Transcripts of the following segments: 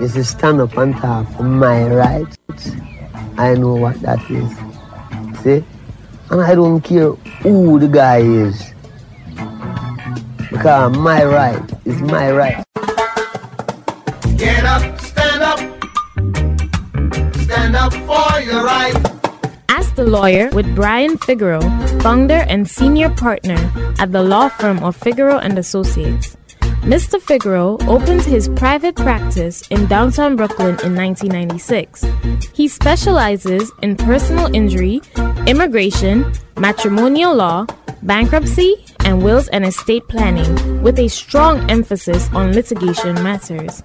is to stand up and talk for my rights. I know what that is. See? And I don't care who the guy is. Because my right is my right. Get up, stand up. Stand up for your right. Ask the Lawyer with Brian Figueroa, founder and senior partner at the law firm of Figueroa and Associates. Mr. Figueroa opened his private practice in downtown Brooklyn in 1996. He specializes in personal injury, immigration, matrimonial law, bankruptcy, and wills and estate planning, with a strong emphasis on litigation matters.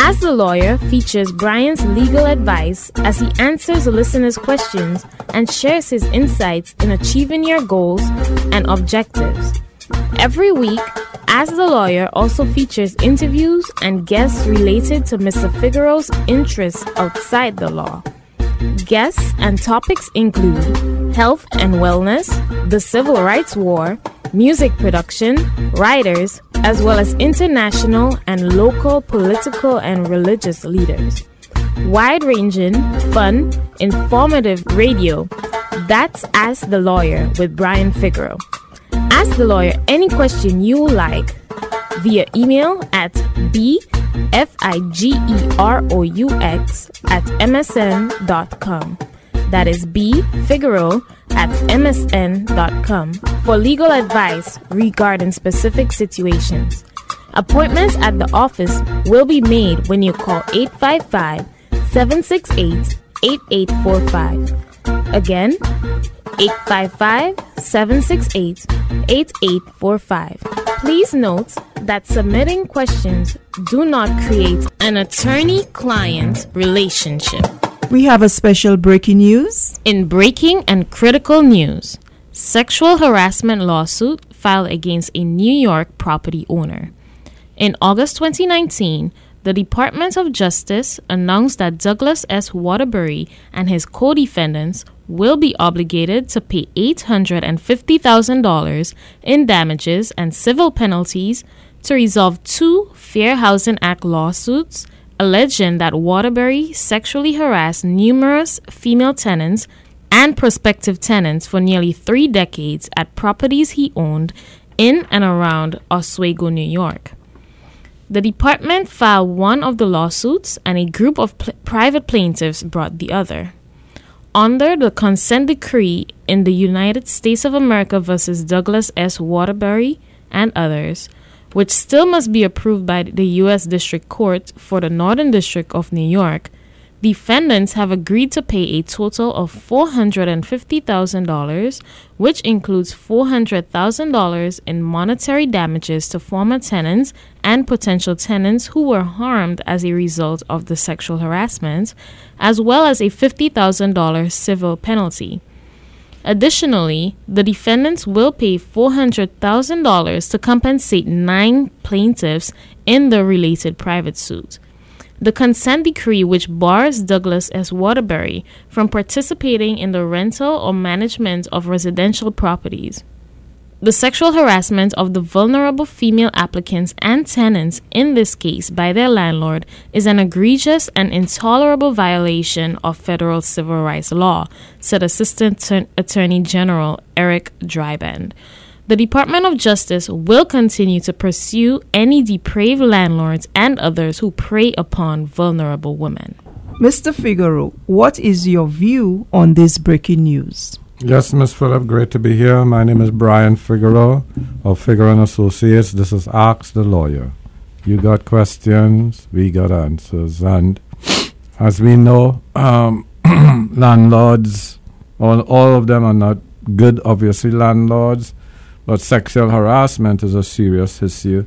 Ask the Lawyer features Brian's legal advice as he answers listeners' questions and shares his insights in achieving your goals and objectives. Every week, Ask the Lawyer also features interviews and guests related to Mr. Figueroa's interests outside the law. Guests and topics include health and wellness, the civil rights war, music production, writers, as well as international and local political and religious leaders. Wide ranging, fun, informative radio. That's Ask the Lawyer with Brian Figueroa. Ask the lawyer any question you like via email at bfigueroa at msn.com. That is B at msn.com for legal advice regarding specific situations. Appointments at the office will be made when you call 855 768 8845. Again, 855 768 8845. Please note that submitting questions do not create an attorney client relationship. We have a special breaking news. In breaking and critical news, sexual harassment lawsuit filed against a New York property owner. In August 2019, the Department of Justice announced that Douglas S. Waterbury and his co defendants will be obligated to pay $850,000 in damages and civil penalties to resolve two Fair Housing Act lawsuits alleging that Waterbury sexually harassed numerous female tenants and prospective tenants for nearly three decades at properties he owned in and around Oswego, New York. The department filed one of the lawsuits, and a group of pl- private plaintiffs brought the other. Under the consent decree in the United States of America versus Douglas S. Waterbury and others, which still must be approved by the U.S. District Court for the Northern District of New York, defendants have agreed to pay a total of $450,000, which includes $400,000 in monetary damages to former tenants and potential tenants who were harmed as a result of the sexual harassment, as well as a $50,000 civil penalty. Additionally, the defendants will pay $400,000 to compensate nine plaintiffs in the related private suit. The consent decree, which bars Douglas S. Waterbury from participating in the rental or management of residential properties. The sexual harassment of the vulnerable female applicants and tenants in this case by their landlord is an egregious and intolerable violation of federal civil rights law, said Assistant Attorney General Eric Dreiband. The Department of Justice will continue to pursue any depraved landlords and others who prey upon vulnerable women. Mr. Figueroa, what is your view on this breaking news? Yes, Miss Phillip, great to be here. My name is Brian Figueroa of Figueroa and Associates. This is Ask the Lawyer. You got questions, we got answers. And as we know, um, landlords, all, all of them are not good, obviously, landlords, but sexual harassment is a serious issue.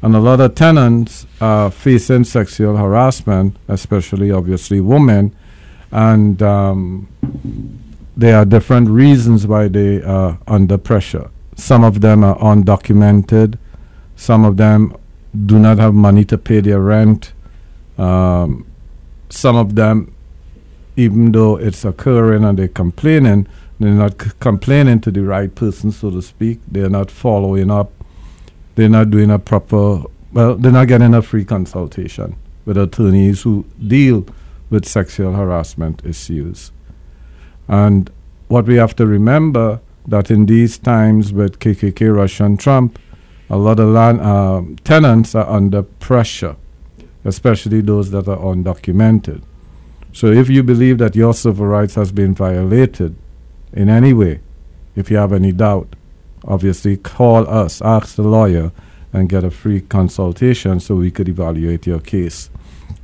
And a lot of tenants are facing sexual harassment, especially, obviously, women. And um, there are different reasons why they are under pressure. Some of them are undocumented. Some of them do not have money to pay their rent. Um, some of them, even though it's occurring and they're complaining, they're not c- complaining to the right person, so to speak. They're not following up. They're not doing a proper, well, they're not getting a free consultation with attorneys who deal with sexual harassment issues. And what we have to remember that in these times with KKK, Russia, and Trump, a lot of land, um, tenants are under pressure, especially those that are undocumented. So if you believe that your civil rights has been violated in any way, if you have any doubt, obviously call us, ask the lawyer, and get a free consultation so we could evaluate your case.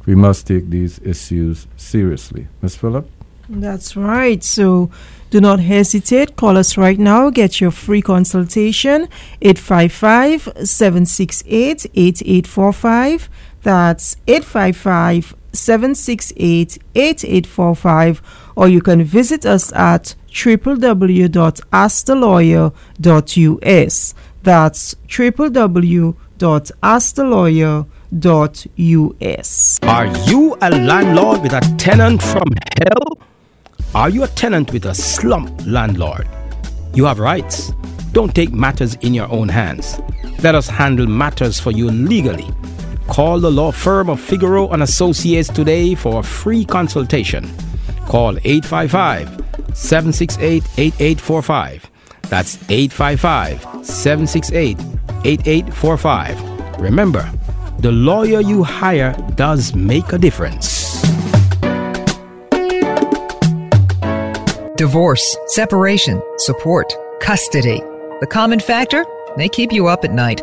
We must take these issues seriously. Ms. Phillip? That's right. So do not hesitate. Call us right now. Get your free consultation. 855 768 8845. That's 855 768 8845. Or you can visit us at www.askthelawyer.us. That's www.askthelawyer.us. Are you a landlord with a tenant from hell? Are you a tenant with a slump landlord? You have rights. Don't take matters in your own hands. Let us handle matters for you legally. Call the law firm of Figueroa and Associates today for a free consultation. Call 855 768 8845. That's 855 768 8845. Remember, the lawyer you hire does make a difference. Divorce, separation, support, custody. The common factor? They keep you up at night.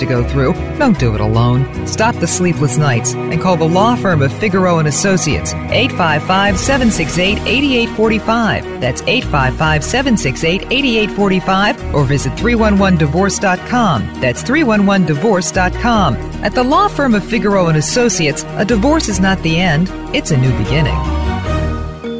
to go through. Don't do it alone. Stop the sleepless nights and call the law firm of Figueroa and Associates 855-768-8845. That's 855-768-8845 or visit 311divorce.com. That's 311divorce.com. At the law firm of Figueroa and Associates, a divorce is not the end, it's a new beginning.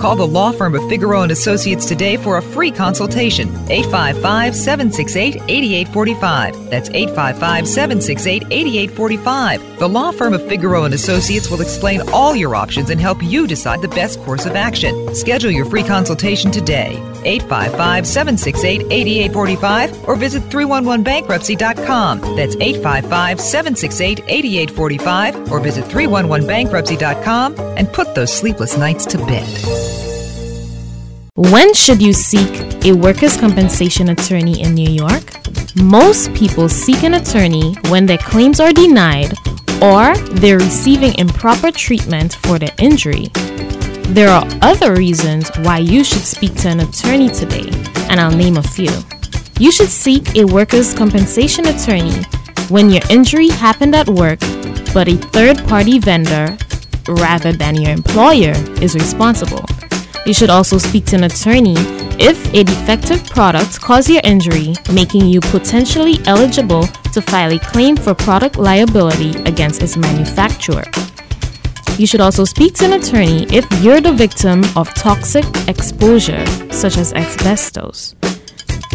Call the law firm of Figueroa and Associates today for a free consultation. 855-768-8845. That's 855-768-8845. The law firm of Figueroa and Associates will explain all your options and help you decide the best course of action. Schedule your free consultation today. 855-768-8845 or visit 311bankruptcy.com. That's 855-768-8845 or visit 311bankruptcy.com and put those sleepless nights to bed. When should you seek a workers' compensation attorney in New York? Most people seek an attorney when their claims are denied or they're receiving improper treatment for their injury. There are other reasons why you should speak to an attorney today, and I'll name a few. You should seek a workers' compensation attorney when your injury happened at work, but a third party vendor, rather than your employer, is responsible. You should also speak to an attorney if a defective product caused your injury, making you potentially eligible to file a claim for product liability against its manufacturer. You should also speak to an attorney if you're the victim of toxic exposure, such as asbestos.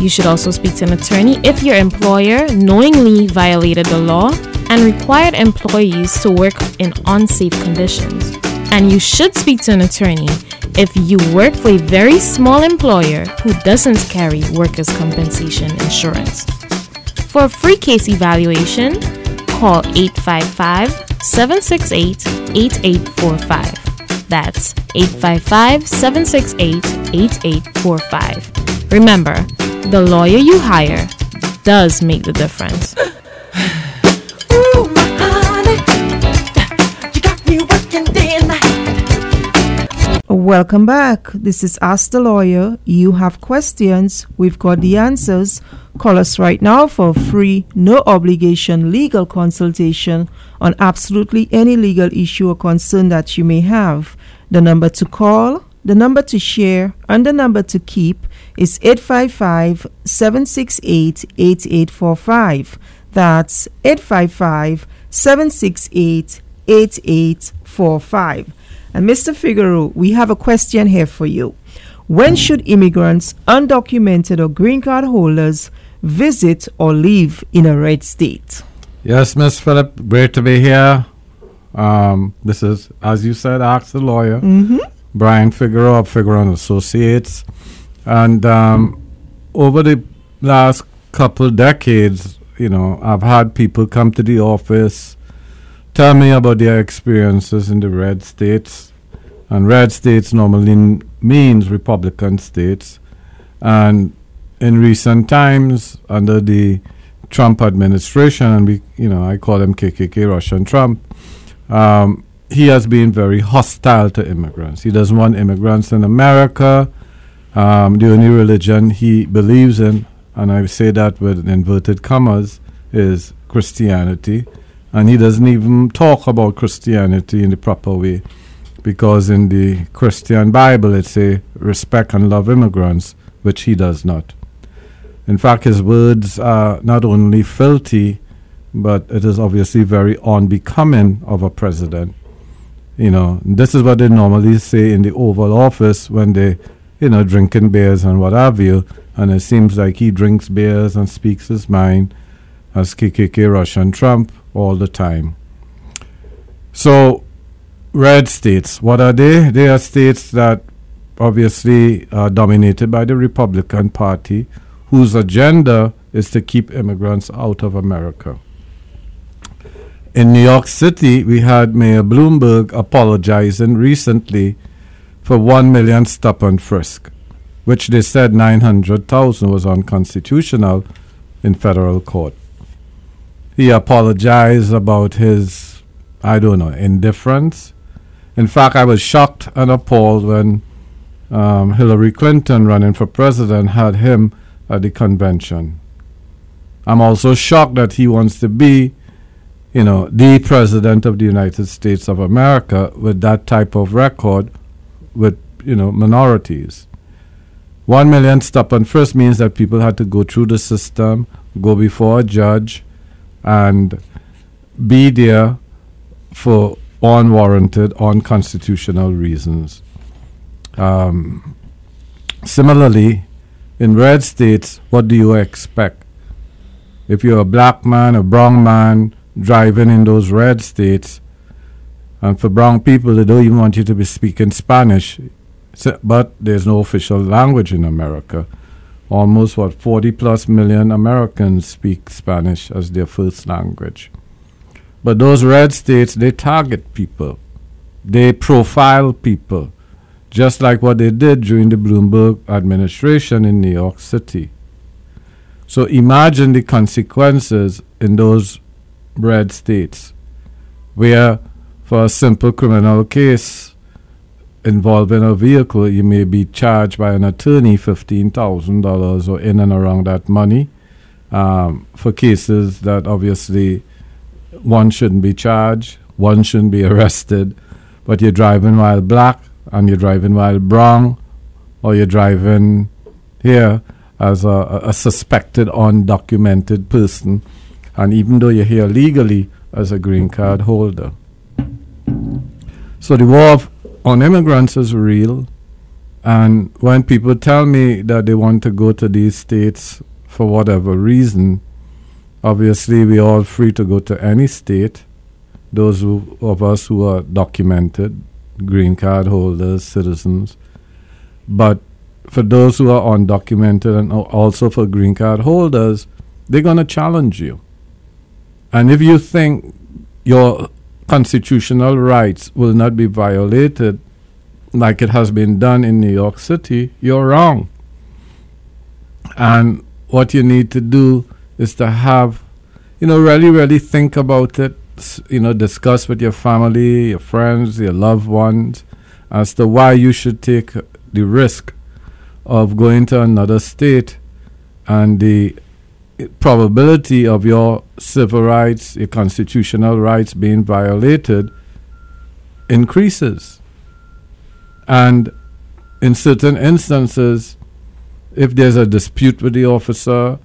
You should also speak to an attorney if your employer knowingly violated the law and required employees to work in unsafe conditions. And you should speak to an attorney if you work for a very small employer who doesn't carry workers' compensation insurance. For a free case evaluation, call 855 768 8845. That's 855 768 8845. Remember, the lawyer you hire does make the difference. Ooh, honey, you got me working. Welcome back. This is Ask the Lawyer. You have questions, we've got the answers. Call us right now for free, no obligation legal consultation on absolutely any legal issue or concern that you may have. The number to call, the number to share, and the number to keep is 855 768 8845. That's 855 768 8845. And Mr. Figueroa, we have a question here for you. When should immigrants, undocumented or green card holders, visit or live in a red state? Yes, Miss Phillip, great to be here. Um, this is, as you said, Ask the Lawyer. Mm-hmm. Brian Figueroa of Figueroa and Associates. And um, over the last couple decades, you know, I've had people come to the office, tell me about their experiences in the red states. And red states normally means Republican states. And in recent times, under the Trump administration, and we, you know, I call him KKK Russian Trump, um, he has been very hostile to immigrants. He doesn't want immigrants in America. Um, the only religion he believes in, and I say that with inverted commas, is Christianity. And he doesn't even talk about Christianity in the proper way, because in the Christian Bible it says respect and love immigrants, which he does not. In fact, his words are not only filthy, but it is obviously very unbecoming of a president. You know, this is what they normally say in the Oval Office when they, you know, drinking beers and what have you. And it seems like he drinks beers and speaks his mind as KKK Russian Trump all the time. So, red states, what are they? They are states that obviously are dominated by the Republican Party, whose agenda is to keep immigrants out of America. In New York City, we had Mayor Bloomberg apologizing recently for 1 million stop and frisk, which they said 900,000 was unconstitutional in federal court. He apologized about his, I don't know, indifference. In fact, I was shocked and appalled when um, Hillary Clinton running for president had him at the convention. I'm also shocked that he wants to be, you know, the president of the United States of America with that type of record with, you know, minorities. One million stop and first means that people had to go through the system, go before a judge, and be there for unwarranted, unconstitutional reasons. Um, similarly, in red states, what do you expect? If you're a black man, a brown man driving in those red states, and for brown people, they don't even want you to be speaking Spanish, so, but there's no official language in America. Almost what 40 plus million Americans speak Spanish as their first language. But those red states, they target people, they profile people, just like what they did during the Bloomberg administration in New York City. So imagine the consequences in those red states, where for a simple criminal case involving a vehicle, you may be charged by an attorney $15,000 or in and around that money um, for cases that obviously one shouldn't be charged, one shouldn't be arrested, but you're driving while black and you're driving while brown, or you're driving here as a, a- suspected undocumented person, and even though you're here legally as a green card holder. So the war of, on immigrants is real, and when people tell me that they want to go to these states for whatever reason, obviously we're all free to go to any state. Those who, of us who are documented, green card holders, citizens. But for those who are undocumented and also for green card holders, they're going to challenge you. And if you think your constitutional rights will not be violated like it has been done in New York City, you're wrong. And what you need to do is to have, you know, really, really think about it, you know, discuss with your family, your friends, your loved ones, as to why you should take the risk of going to another state and the probability of your civil rights, your constitutional rights being violated increases. And in certain instances, if there's a dispute with the officer,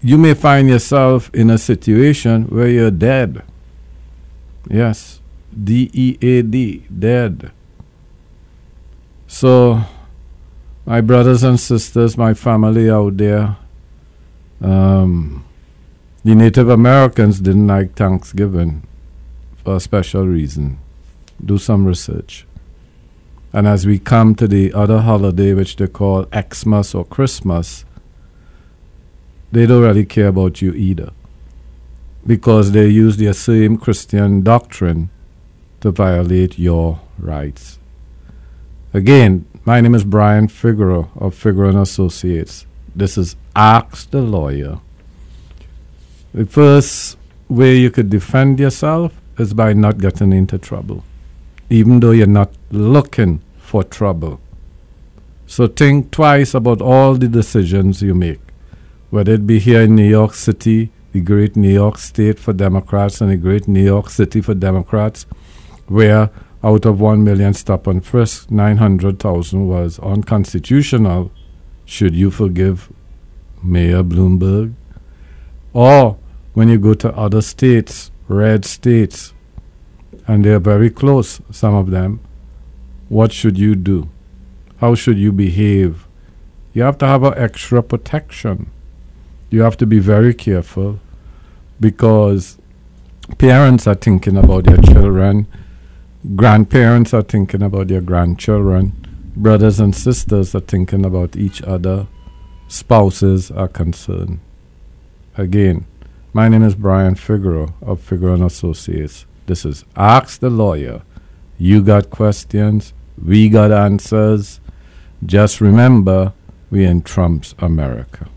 you may find yourself in a situation where you're dead. Yes, D E A D, dead. So, my brothers and sisters, my family out there, um, the Native Americans didn't like Thanksgiving for a special reason. Do some research. And as we come to the other holiday, which they call Xmas or Christmas, they don't really care about you either. Because they use their same Christian doctrine to violate your rights. Again, my name is Brian Figueroa of Figueroa Associates. This is Ask the Lawyer. The first way you could defend yourself is by not getting into trouble, even though you're not looking for trouble. So think twice about all the decisions you make, whether it be here in New York City, the great New York State for Democrats, and the great New York City for Democrats, where out of 1 million stop and frisk, 900,000 was unconstitutional. Should you forgive Mayor Bloomberg? Or when you go to other states, red states, and they're very close, some of them, what should you do? How should you behave? You have to have an extra protection. You have to be very careful because parents are thinking about their children grandparents are thinking about their grandchildren, brothers and sisters are thinking about each other, spouses are concerned. Again, my name is Brian Figueroa of Figueroa and Associates. This is Ask the Lawyer. You got questions, we got answers. Just remember, we in Trump's America.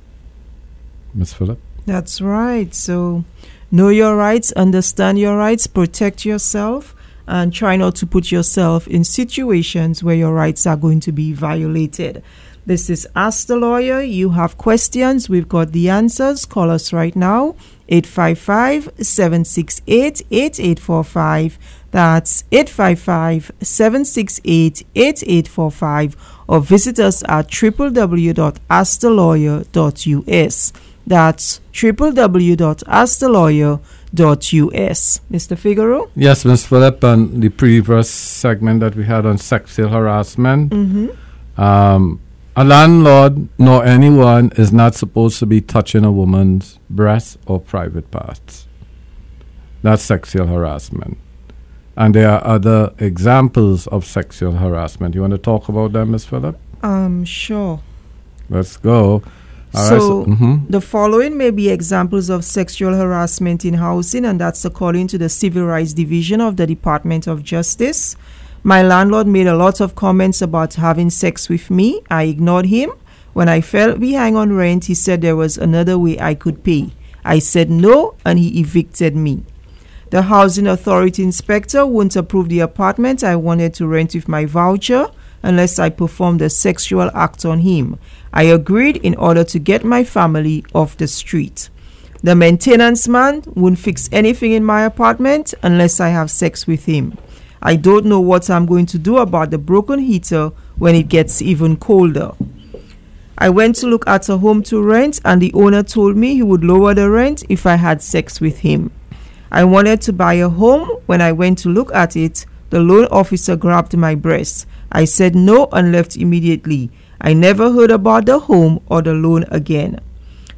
Miss Phillip? That's right. So, know your rights, understand your rights, protect yourself and try not to put yourself in situations where your rights are going to be violated. This is Ask the Lawyer. You have questions, we've got the answers. Call us right now 855 768 8845. That's 855 768 8845. Or visit us at www.askthelawyer.us. That's www.askthelawyer.us us. Mr. Figueroa? Yes, Ms. Phillip, on the previous segment that we had on sexual harassment, Mm-hmm. um, a landlord nor anyone is not supposed to be touching a woman's breasts or private parts. That's sexual harassment. And there are other examples of sexual harassment. You want to talk about them, Ms. Phillip? Um, sure. Let's go. All right, so, mhm. the following may be examples of sexual harassment in housing, and that's according to the Civil Rights Division of the Department of Justice. My landlord made a lot of comments about having sex with me. I ignored him. When I fell behind on rent, he said there was another way I could pay. I said no, and he evicted me. The housing authority inspector wouldn't approve the apartment I wanted to rent with my voucher unless I performed a sexual act on him. I agreed in order to get my family off the street. The maintenance man won't fix anything in my apartment unless I have sex with him. I don't know what I'm going to do about the broken heater when it gets even colder. I went to look at a home to rent, and the owner told me he would lower the rent if I had sex with him. I wanted to buy a home. When I went to look at it, the loan officer grabbed my breast. I said no and left immediately. I never heard about the home or the loan again.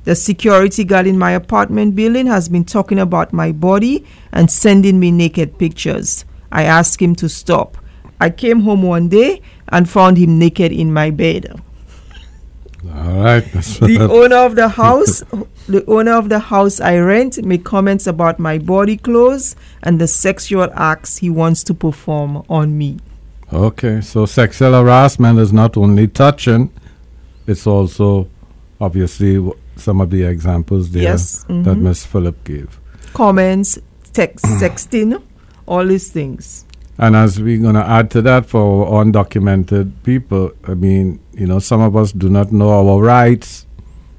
The security guard in my apartment building has been talking about my body and sending me naked pictures. I asked him to stop. I came home one day and found him naked in my bed. All right, The owner of the house, the owner of the house I rent, made comments about my body clothes and the sexual acts he wants to perform on me. Okay, so sexual harassment is not only touching, it's also obviously w- some of the examples there Yes, that mhm. Miss Phillip gave. Comments, text, sexting, all these things. And as we're going to add to that for undocumented people, I mean, you know, some of us do not know our rights.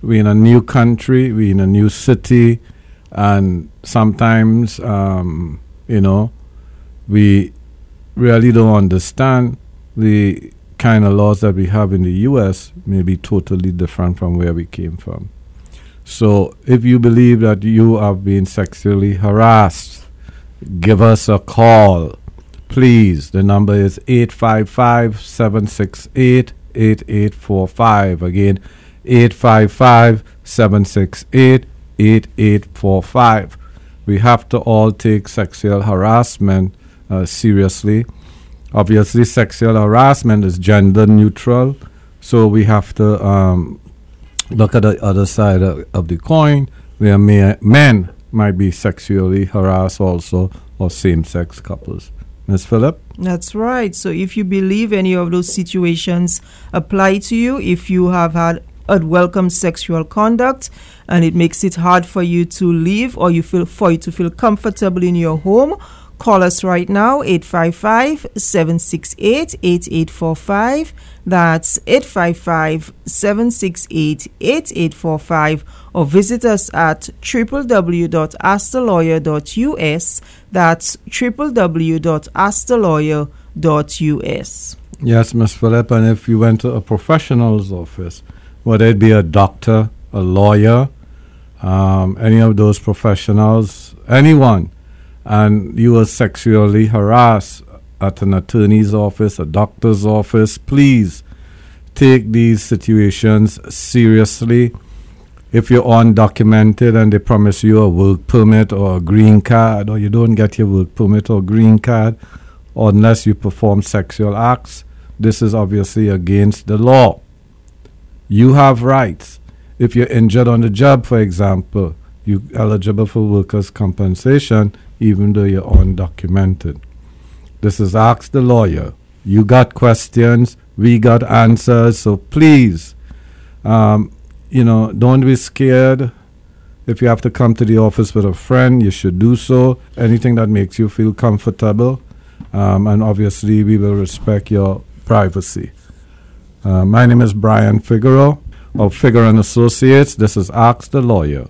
We're in a new country, we're in a new city, and sometimes, um, you know, we really don't understand the kind of laws that we have in the US may be totally different from where we came from. So if you believe that you have been sexually harassed, give us a call. Please, the number is 855 768 8845. Again, 855 768 8845. We have to all take sexual harassment uh, seriously. Obviously, sexual harassment is gender neutral, so we have to um, look at the other side of, of the coin where ma- men might be sexually harassed also, or same sex couples. Ms. Phillip? That's right. So if you believe any of those situations apply to you, if you have had unwelcome sexual conduct and it makes it hard for you to leave or you feel for you to feel comfortable in your home, call us right now 855-768-8845. That's 855-768-8845 or visit us at www.askthelawyer.us. That's www.askthelawyer.us. Yes, Ms. Phillip, and if you went to a professional's office, whether it be a doctor, a lawyer, um, any of those professionals, anyone, and you were sexually harassed at an attorney's office, a doctor's office, please take these situations seriously. If you're undocumented and they promise you a work permit or a green card, or you don't get your work permit or green card unless you perform sexual acts, this is obviously against the law. You have rights. If you're injured on the job, for example, you're eligible for workers' compensation even though you're undocumented. This is Ask the Lawyer. You got questions, we got answers, so please, um, you know, don't be scared. If you have to come to the office with a friend, you should do so. Anything that makes you feel comfortable. Um, and obviously, we will respect your privacy. Uh, my name is Brian Figueroa of Figueroa and Associates. This is Ask the Lawyer.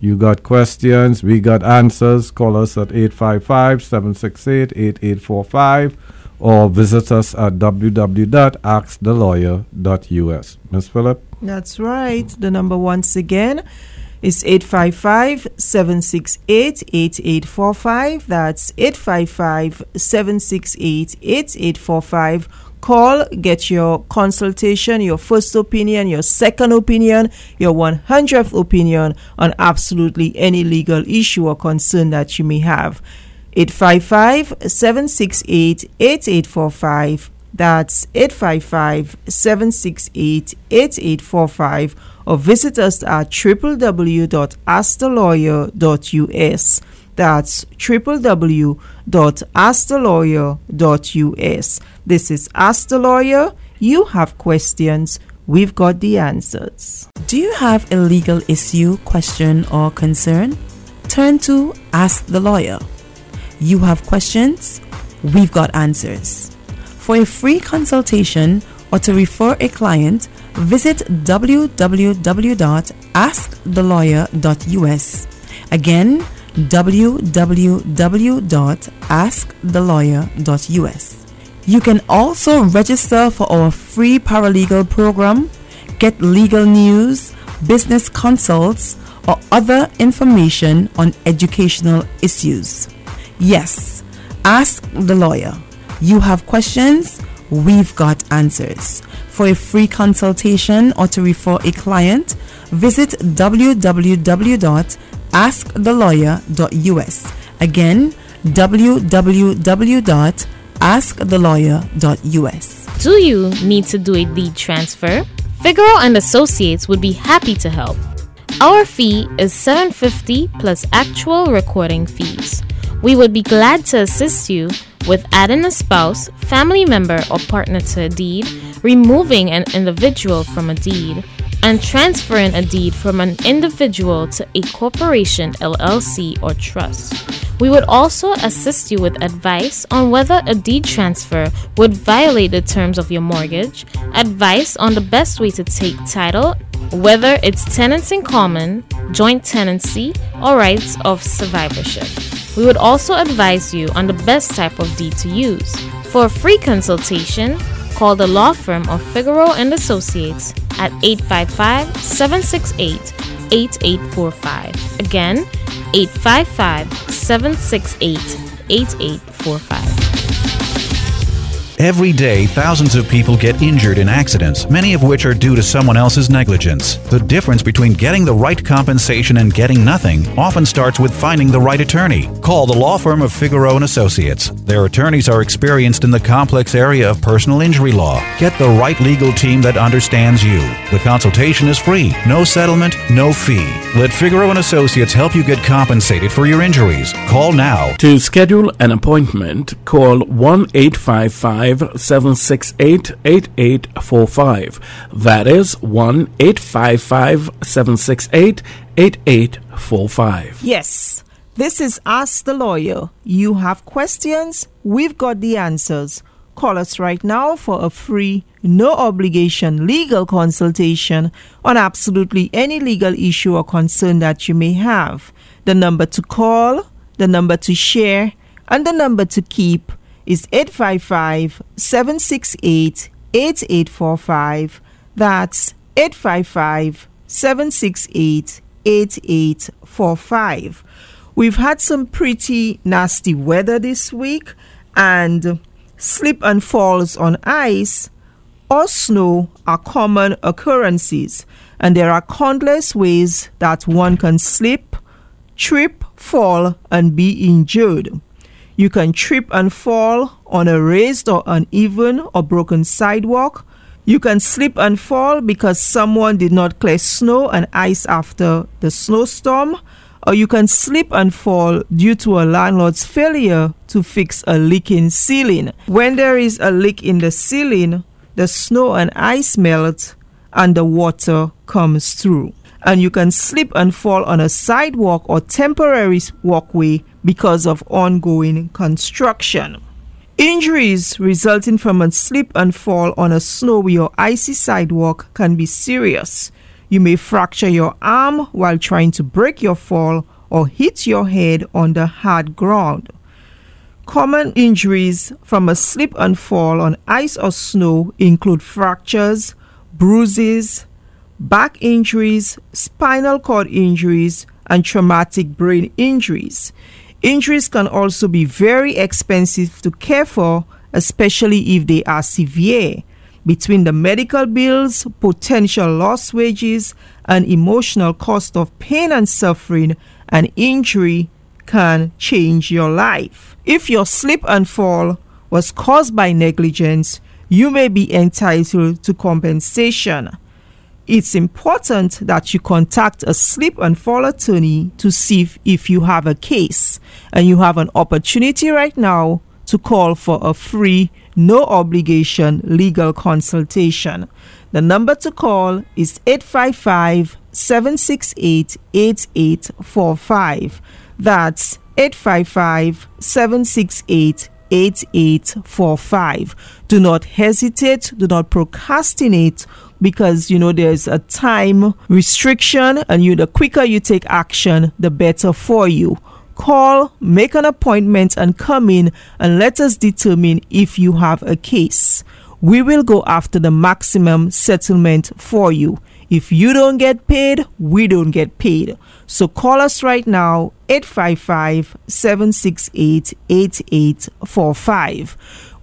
You got questions, we got answers. Call us at 855 768 8845 or visit us at www.askthelawyer.us. Ms. Phillip? That's right. The number once again is 855 768 8845. That's 855 768 8845. Call, get your consultation, your first opinion, your second opinion, your 100th opinion on absolutely any legal issue or concern that you may have. 855 768 8845. That's 855 768 8845 or visit us at www.askthelawyer.us. That's www.askthelawyer.us. This is Ask the Lawyer. You have questions, we've got the answers. Do you have a legal issue, question, or concern? Turn to Ask the Lawyer. You have questions, we've got answers. For a free consultation or to refer a client, visit www.askthelawyer.us. Again, www.askthelawyer.us. You can also register for our free paralegal program, get legal news, business consults, or other information on educational issues. Yes, ask the lawyer. You have questions, we've got answers. For a free consultation or to refer a client, visit www.askthelawyer.us. Again, www.askthelawyer.us. Do you need to do a deed transfer? Figueroa and Associates would be happy to help. Our fee is 750 plus actual recording fees. We would be glad to assist you with adding a spouse, family member, or partner to a deed, removing an individual from a deed, and transferring a deed from an individual to a corporation, LLC, or trust. We would also assist you with advice on whether a deed transfer would violate the terms of your mortgage, advice on the best way to take title, whether it's tenants in common, joint tenancy, or rights of survivorship. We would also advise you on the best type of deed to use. For a free consultation, call the law firm of Figueroa and Associates at 855-768-8845. Again, 855-768-8845. Every day, thousands of people get injured in accidents, many of which are due to someone else's negligence. The difference between getting the right compensation and getting nothing often starts with finding the right attorney. Call the law firm of Figueroa and Associates. Their attorneys are experienced in the complex area of personal injury law. Get the right legal team that understands you. The consultation is free, no settlement, no fee. Let Figueroa and Associates help you get compensated for your injuries. Call now. To schedule an appointment, call 1 855 768 8845. That is 1 855 768 8845. Yes, this is Ask the Lawyer. You have questions, we've got the answers. Call us right now for a free, no obligation legal consultation on absolutely any legal issue or concern that you may have. The number to call, the number to share, and the number to keep is 855 768 8845. That's 855 768 8845. We've had some pretty nasty weather this week, and slip and falls on ice or snow are common occurrences, and there are countless ways that one can slip, trip, fall, and be injured. You can trip and fall on a raised or uneven or broken sidewalk. You can slip and fall because someone did not clear snow and ice after the snowstorm. Or you can slip and fall due to a landlord's failure to fix a leaking ceiling. When there is a leak in the ceiling, the snow and ice melt and the water comes through. And you can slip and fall on a sidewalk or temporary walkway because of ongoing construction. Injuries resulting from a slip and fall on a snowy or icy sidewalk can be serious. You may fracture your arm while trying to break your fall or hit your head on the hard ground. Common injuries from a slip and fall on ice or snow include fractures, bruises, back injuries, spinal cord injuries, and traumatic brain injuries. Injuries can also be very expensive to care for, especially if they are severe. Between the medical bills, potential lost wages, and emotional cost of pain and suffering, an injury can change your life. If your slip and fall was caused by negligence, you may be entitled to compensation. It's important that you contact a slip and fall attorney to see if, if you have a case. And you have an opportunity right now to call for a free, no obligation legal consultation. The number to call is 855 768 8845. That's 855 768 8845. Do not hesitate, do not procrastinate because you know there's a time restriction and you the quicker you take action the better for you. Call make an appointment and come in and let us determine if you have a case. We will go after the maximum settlement for you if you don't get paid we don't get paid so call us right now 855 768 8845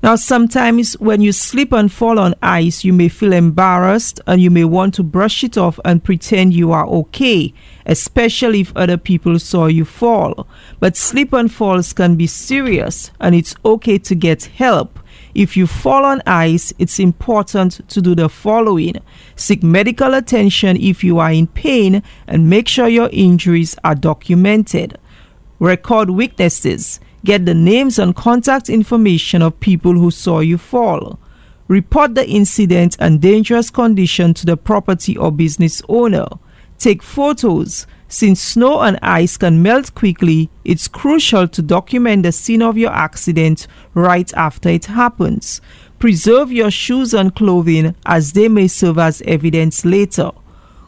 now, sometimes when you slip and fall on ice, you may feel embarrassed and you may want to brush it off and pretend you are okay, especially if other people saw you fall. But slip and falls can be serious and it's okay to get help. If you fall on ice, it's important to do the following seek medical attention if you are in pain and make sure your injuries are documented. Record weaknesses. Get the names and contact information of people who saw you fall. Report the incident and dangerous condition to the property or business owner. Take photos. Since snow and ice can melt quickly, it's crucial to document the scene of your accident right after it happens. Preserve your shoes and clothing as they may serve as evidence later.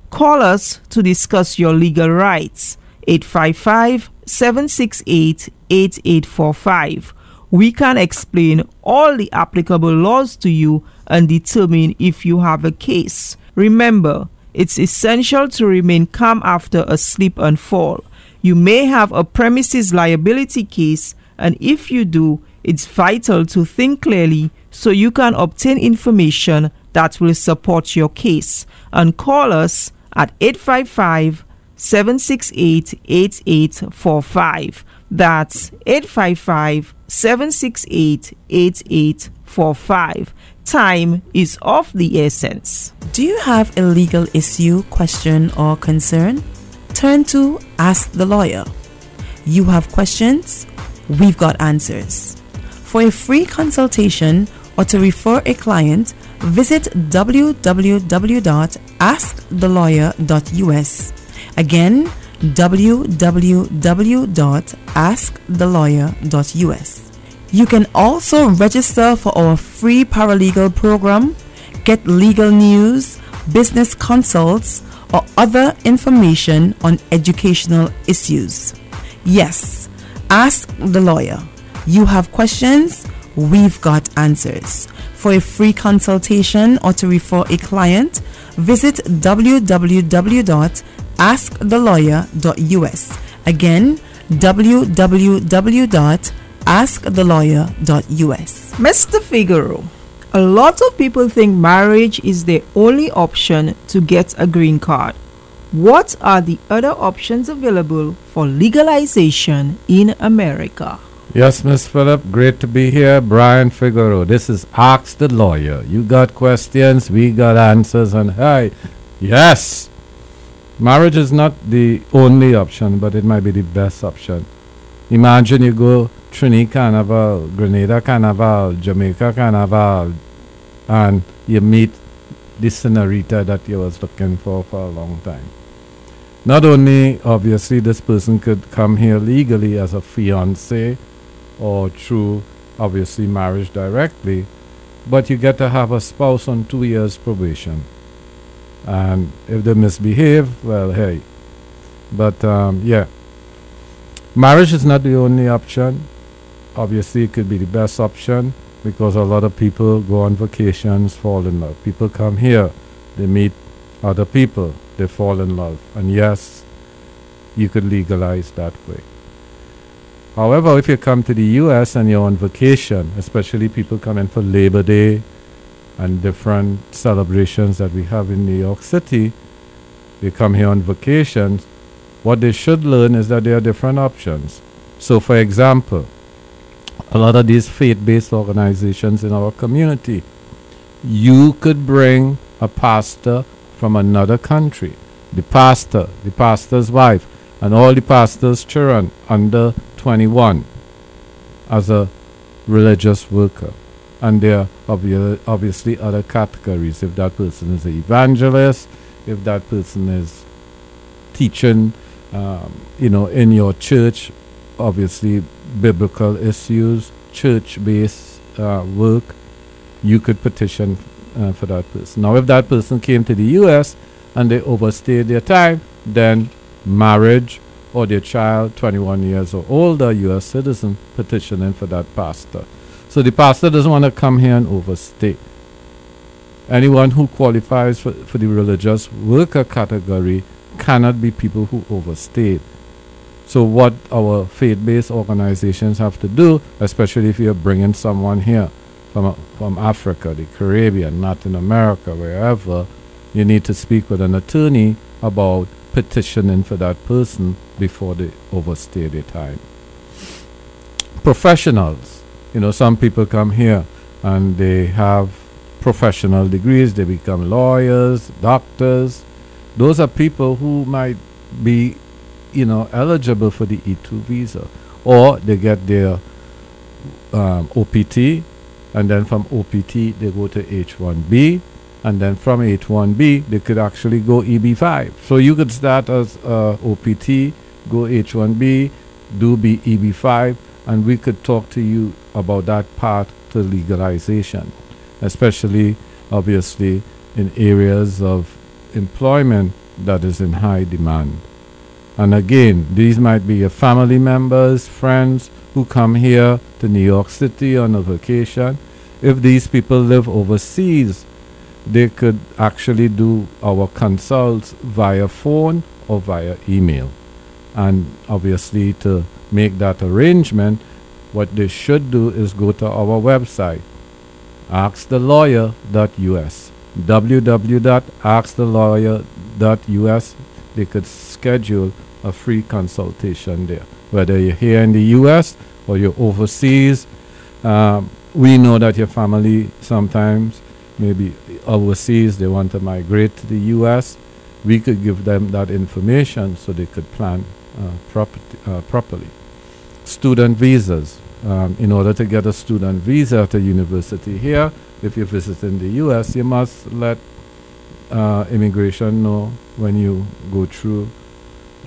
Call us to discuss your legal rights. 855 768 8845. We can explain all the applicable laws to you and determine if you have a case. Remember, it's essential to remain calm after a slip and fall. You may have a premises liability case, and if you do, it's vital to think clearly so you can obtain information that will support your case. And call us at 855 768 8845. That's 855 768 8845. Time is of the essence. Do you have a legal issue, question, or concern? Turn to Ask the Lawyer. You have questions? We've got answers. For a free consultation or to refer a client, visit www.askthelawyer.us. Again, www.askthelawyer.us. You can also register for our free paralegal program, get legal news, business consults, or other information on educational issues. Yes, ask the lawyer. You have questions, we've got answers. For a free consultation or to refer a client, visit www.askthelawyer.us. Again, www.askthelawyer.us. Mr. Figueroa, a lot of people think marriage is the only option to get a green card. What are the other options available for legalization in America? Yes, Miss Phillip, great to be here. Brian Figueroa. This is Ask the Lawyer. You got questions, we got answers, and hey, yes, marriage is not the only option, but it might be the best option. Imagine you go Trini Carnival, Grenada Carnival, Jamaica Carnival, and you meet the senorita that you was looking for for a long time. Not only, obviously, this person could come here legally as a fiance or through, obviously, marriage directly, but you get to have a spouse on two years probation. And if they misbehave, well, hey. But um, yeah, marriage is not the only option. Obviously, it could be the best option because a lot of people go on vacations, fall in love. People come here, they meet other people, they fall in love. And yes, you could legalize that way. However, if you come to the US and you're on vacation, especially people coming for Labor Day and different celebrations that we have in New York City, they come here on vacation. What they should learn is that there are different options. So, for example, a lot of these faith based organizations in our community, you could bring a pastor from another country, the pastor, the pastor's wife, and all the pastor's children under 21 as a religious worker. And there are obvi- obviously other categories. If that person is an evangelist, if that person is teaching, um, you know, in your church, obviously biblical issues, church-based uh, work, you could petition uh, for that person. Now, if that person came to the U.S. and they overstayed their time, then marriage or their child, 21 years or older, U.S. citizen, petitioning for that pastor. So the pastor doesn't want to come here and overstay. Anyone who qualifies for, for the religious worker category cannot be people who overstayed. So what our faith-based organizations have to do, especially if you're bringing someone here from, from Africa, the Caribbean, Latin America, wherever, you need to speak with an attorney about petitioning for that person before they overstay their time. Professionals, you know, some people come here and they have professional degrees, they become lawyers, doctors. Those are people who might be, you know, eligible for the E2 visa, or they get their um, OPT and then from OPT they go to H1B, and then from H1B they could actually go EB5. So you could start as uh, OPT, go H1B, do be EB5, and we could talk to you about that path to legalization, especially obviously in areas of employment that is in high demand. And again, these might be your family members, friends who come here to New York City on a vacation. If these people live overseas, they could actually do our consults via phone or via email. And obviously, to make that arrangement, what they should do is go to our website, askthelawyer.us. www.askthelawyer.us. They could schedule a free consultation there. Whether you're here in the US or you're overseas, um, we know that your family sometimes, maybe overseas, they want to migrate to the US. We could give them that information so they could plan uh, uh, properly. Student visas. Um, in order to get a student visa at a university here, if you're visiting the US, you must let uh, immigration know when you go through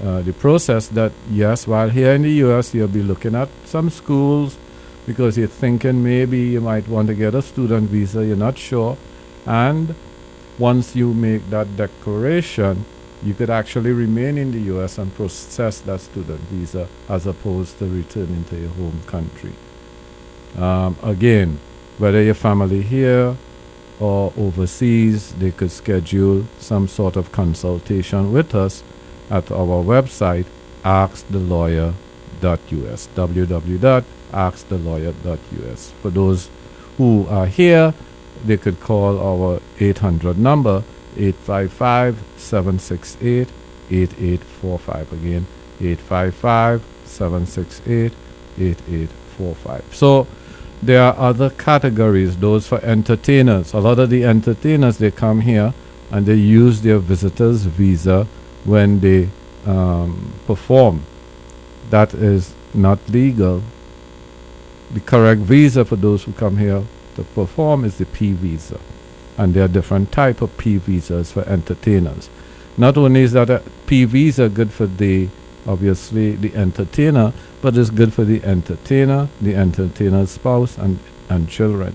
uh, the process that yes, while here in the US, you'll be looking at some schools because you're thinking maybe you might want to get a student visa, you're not sure. And once you make that declaration, you could actually remain in the US and process that student visa as opposed to returning to your home country. Um, again, whether your family here or overseas, they could schedule some sort of consultation with us at our website, askthelawyer.us. www.askthelawyer.us. For those who are here, they could call our 800 number 855 768 8845. Again, 855 768 8845. So there are other categories, those for entertainers. A lot of the entertainers, they come here and they use their visitor's visa when they um, perform. That is not legal. The correct visa for those who come here to perform is the P visa. And there are different type of P visas for entertainers. Not only is that a P visa good for the obviously the entertainer, but it's good for the entertainer, the entertainer's spouse and, and children.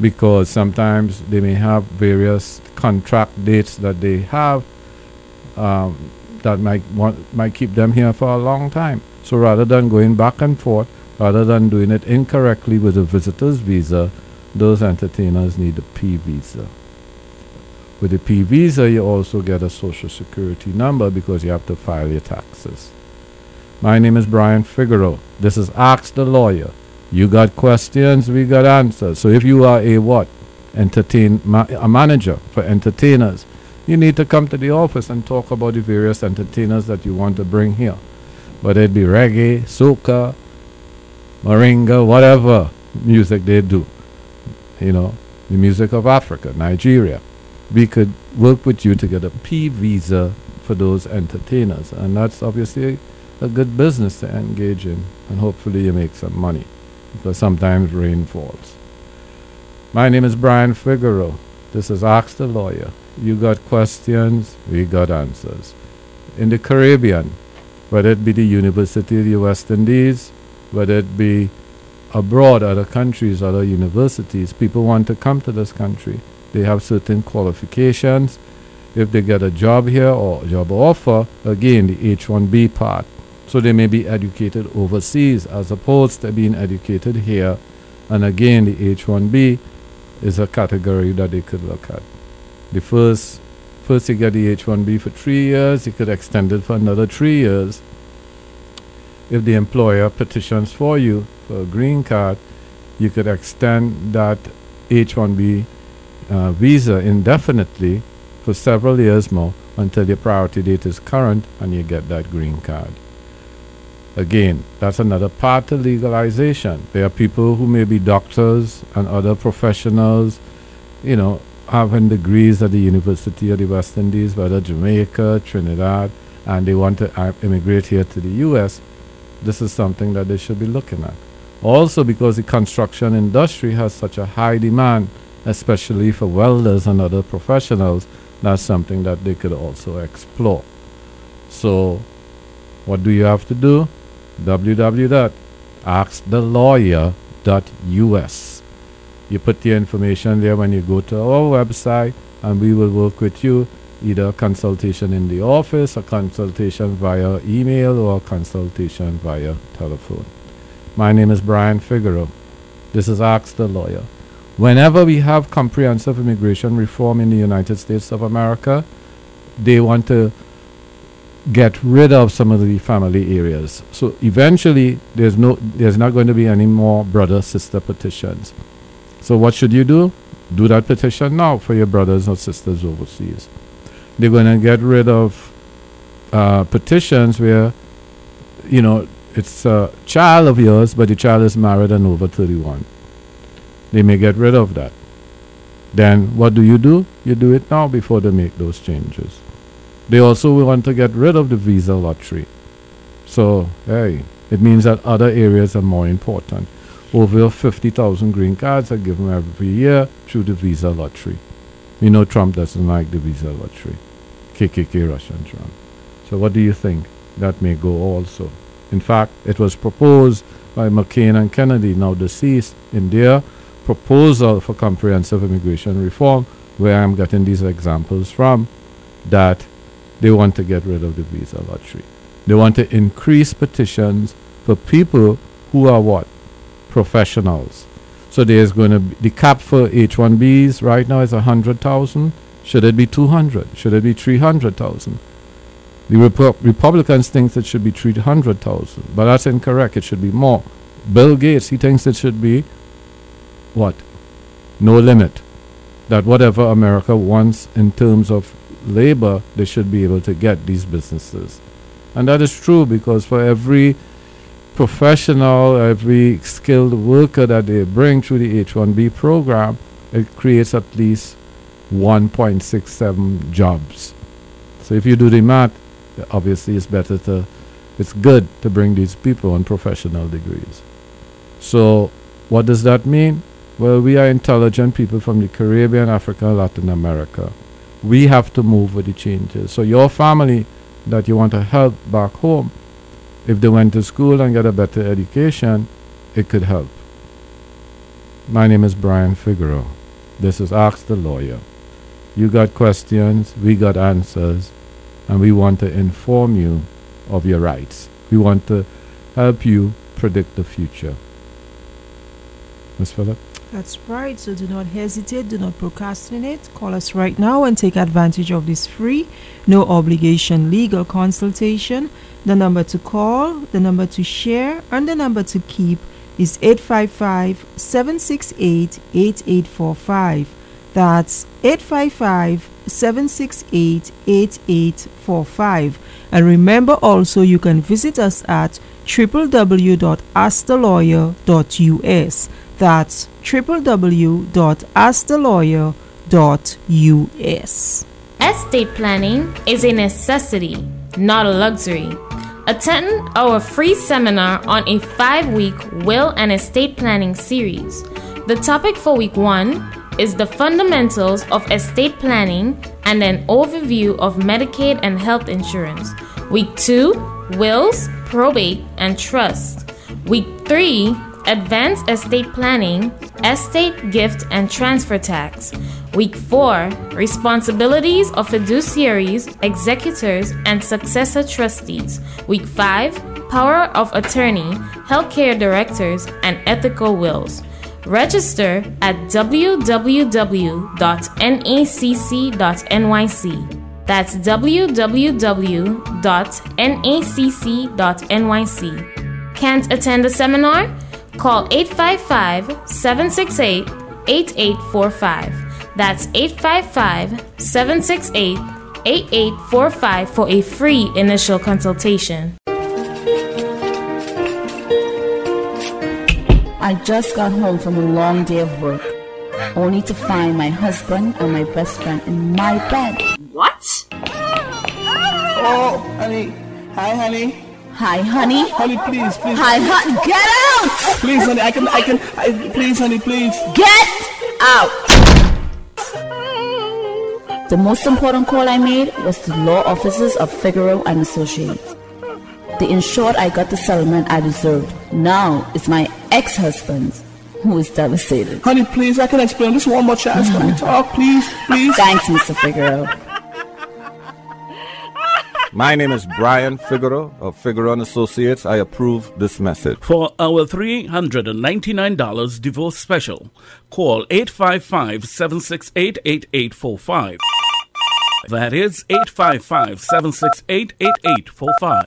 Because sometimes they may have various contract dates that they have um, that might want might keep them here for a long time. So rather than going back and forth, rather than doing it incorrectly with a visitor's visa, those entertainers need a P visa. With the P visa, you also get a social security number because you have to file your taxes. My name is Brian Figueroa. This is Ask the Lawyer. You got questions, we got answers. So if you are a what? Entertain ma- a manager for entertainers, you need to come to the office and talk about the various entertainers that you want to bring here. Whether it be reggae, soca, maringa, whatever music they do. You know, the music of Africa, Nigeria. We could work with you to get a P visa for those entertainers. And that's obviously a good business to engage in. And hopefully you make some money. Because sometimes rain falls. My name is Brian Figueroa. This is Ask the Lawyer. You got questions, we got answers. In the Caribbean, whether it be the University of the West Indies, whether it be abroad, other countries, other universities, people want to come to this country. They have certain qualifications. If they get a job here or job offer, again, the H 1B part. So they may be educated overseas as opposed to being educated here. And again, the H 1B is a category that they could look at. The first, first you get the H 1B for three years, you could extend it for another three years. If the employer petitions for you for a green card, you could extend that H 1B uh, visa indefinitely for several years more until your priority date is current and you get that green card. Again, that's another part of legalization. There are people who may be doctors and other professionals, you know, having degrees at the University of the West Indies, whether Jamaica, Trinidad, and they want to uh, immigrate here to the U.S. This is something that they should be looking at. Also, because the construction industry has such a high demand, especially for welders and other professionals, that's something that they could also explore. So, what do you have to do? www.askthelawyer.us. You put the information there when you go to our website, and we will work with you either consultation in the office, a consultation via email, or consultation via telephone. My name is Brian Figueroa. This is Ask the Lawyer. Whenever we have comprehensive immigration reform in the United States of America, they want to get rid of some of the family areas. So eventually, there's no, there's not going to be any more brother sister petitions. So what should you do? Do that petition now for your brothers or sisters overseas. They're going to get rid of uh, petitions where, you know, it's a child of yours, but the child is married and over 31. They may get rid of that. Then what do you do? You do it now before they make those changes. They also want to get rid of the visa lottery. So, hey, it means that other areas are more important. Over 50,000 green cards are given every year through the visa lottery. You know Trump doesn't like the visa lottery. KKK Russian Trump. So what do you think? That may go also. In fact, it was proposed by McCain and Kennedy, now deceased, in their proposal for comprehensive immigration reform, where I'm getting these examples from, that they want to get rid of the visa lottery. They want to increase petitions for people who are what? Professionals. So there's going to be the cap for H1Bs right now is 100,000. Should it be 200? Should it be 300,000? The Repu- Republicans think it should be 300,000, but that's incorrect. It should be more. Bill Gates, he thinks it should be what? No limit. That whatever America wants in terms of labor, they should be able to get these businesses. And that is true because for every professional, every skilled worker that they bring through the H1B program, it creates at least 1.67 jobs. So if you do the math, obviously it's better to, it's good to bring these people on professional degrees. So what does that mean? Well, we are intelligent people from the Caribbean, Africa, Latin America. We have to move with the changes. So your family that you want to help back home, if they went to school and got a better education, it could help. My name is Brian Figueroa. This is Ask the Lawyer. You got questions, we got answers, and we want to inform you of your rights. We want to help you predict the future. Ms. Phillip? That's right. So do not hesitate, do not procrastinate. Call us right now and take advantage of this free, no obligation legal consultation. The number to call, the number to share, and the number to keep is 855 768 8845. That's 855 768 8845. And remember also, you can visit us at www.askthelawyer.us. That's www.askthelawyer.us. Estate planning is a necessity, not a luxury. Attend our free seminar on a five week will and estate planning series. The topic for week one is the fundamentals of estate planning and an overview of Medicaid and health insurance. Week two, wills, probate, and trust. Week three, advanced estate planning, estate, gift, and transfer tax. Week 4 Responsibilities of fiduciaries, executors, and successor trustees. Week 5 Power of attorney, healthcare directors, and ethical wills. Register at www.nacc.nyc. That's www.nacc.nyc. Can't attend the seminar? Call 855 768 8845. That's 855 768 8845 for a free initial consultation. I just got home from a long day of work, only to find my husband and my best friend in my bed. What? Oh, honey. Hi, honey. Hi, honey. Honey, please, please. Hi, honey. Get out! Please, honey, I can, I can, I, please, honey, please. Get out! The most important call I made was to law offices of Figueroa and Associates. They ensured I got the settlement I deserved. Now it's my ex-husband who is devastated. Honey, please, I can explain this one more chance. Can we talk, please, please? Thanks, Mr. Figueroa. My name is Brian Figueroa of Figueroa and Associates. I approve this message. For our $399 divorce special, call 855 768 8845. That is 855 768 8845.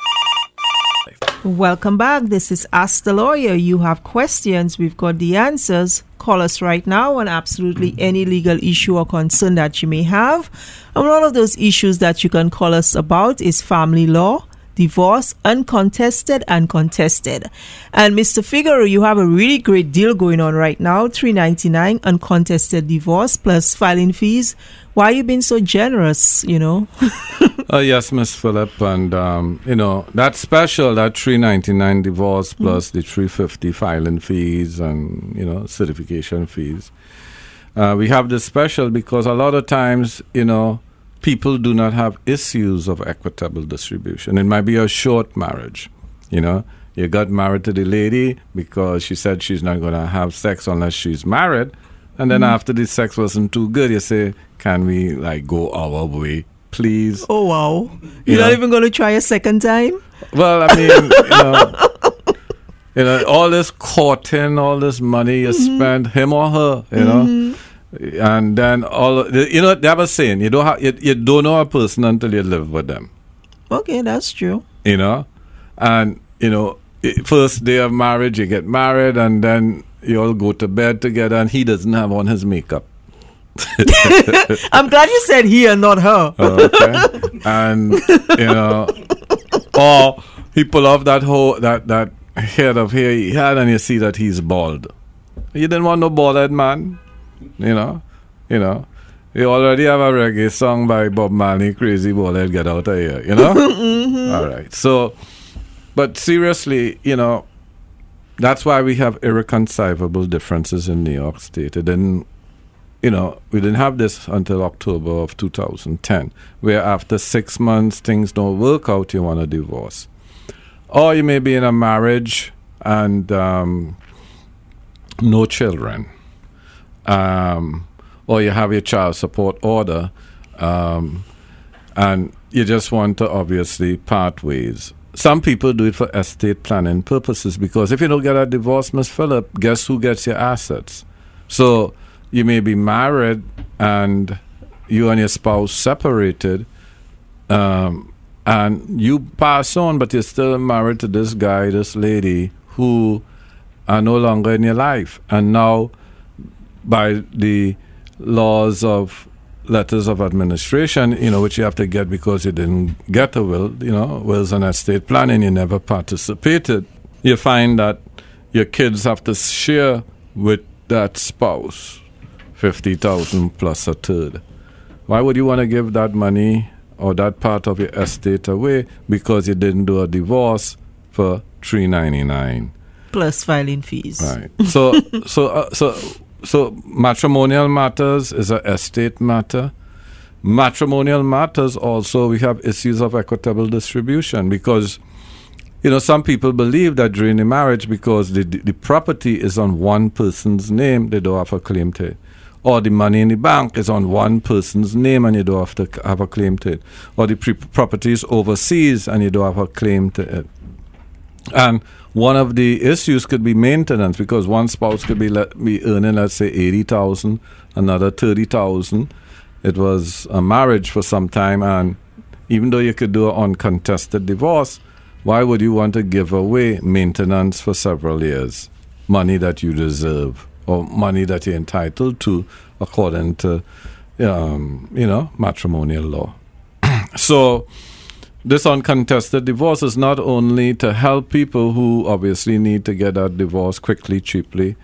Welcome back. This is Ask the Lawyer. You have questions, we've got the answers. Call us right now on absolutely any legal issue or concern that you may have. And one of those issues that you can call us about is family law, divorce, uncontested and contested. And Mr. Figueroa, you have a really great deal going on right now, 399 uncontested divorce plus filing fees. Why are you been so generous, you know? Uh, yes, Miss Phillip, and um, you know that special, that three ninety nine divorce plus the three fifty filing fees and you know certification fees. Uh, we have this special because a lot of times, you know, people do not have issues of equitable distribution. It might be a short marriage, you know. You got married to the lady because she said she's not going to have sex unless she's married, and then Mhm. after the sex wasn't too good, you say, "Can we like go our way, please?" Oh, wow. You You're not know? even going to try a second time? Well, I mean, you know, you know, all this courting, all this money you mm-hmm. spend, him or her, you know, mm-hmm. and then all, you know, they have a saying, you don't have, you, you don't know a person until you live with them, Okay, that's true. you know, and you know, first day of marriage, you get married, and then you all go to bed together, and he doesn't have on his makeup. I'm glad you said he and not her. okay. and you know, or he pull off that whole that that head of hair he had, and you see that he's bald. You didn't want no bald man, you know, you know. You already have a reggae song by Bob Marley, "Crazy Bald Head, Get Out of Here," you know. Mhm. All right, so, but seriously, you know, that's why we have irreconcilable differences in New York State. It didn't you know, we didn't have this until October of 2010, where after six months things don't work out, you want a divorce. Or you may be in a marriage and um, no children. Um, or you have your child support order um, and you just want to obviously part ways. Some people do it for estate planning purposes because if you don't get a divorce, Miss Phillip, guess who gets your assets? So you may be married and you and your spouse separated, um, and you pass on, but you're still married to this guy, this lady who are no longer in your life. And now, by the laws of letters of administration, you know, which you have to get because you didn't get a will, you know, wills and estate planning, you never participated, you find that your kids have to share with that spouse 50,000 plus a third. Why would you want to give that money or that part of your estate away because you didn't do a divorce for 399 Plus filing fees. Right. So so uh, so so matrimonial matters is a estate matter. Matrimonial matters also we have issues of equitable distribution because you know some people believe that during the marriage because the the property is on one person's name they don't have a claim to it or the money in the bank is on one person's name and you don't have to have a claim to it. Or the pre- property is overseas and you don't have a claim to it. And one of the issues could be maintenance because one spouse could be let, be earning, let's say, eighty thousand, another thirty thousand. It was a marriage for some time, and even though you could do an uncontested divorce, why would you want to give away maintenance for several years, money that you deserve or money that you're entitled to according to, um, you know, matrimonial law? so this uncontested divorce is not only to help people who obviously need to get that divorce quickly, cheaply,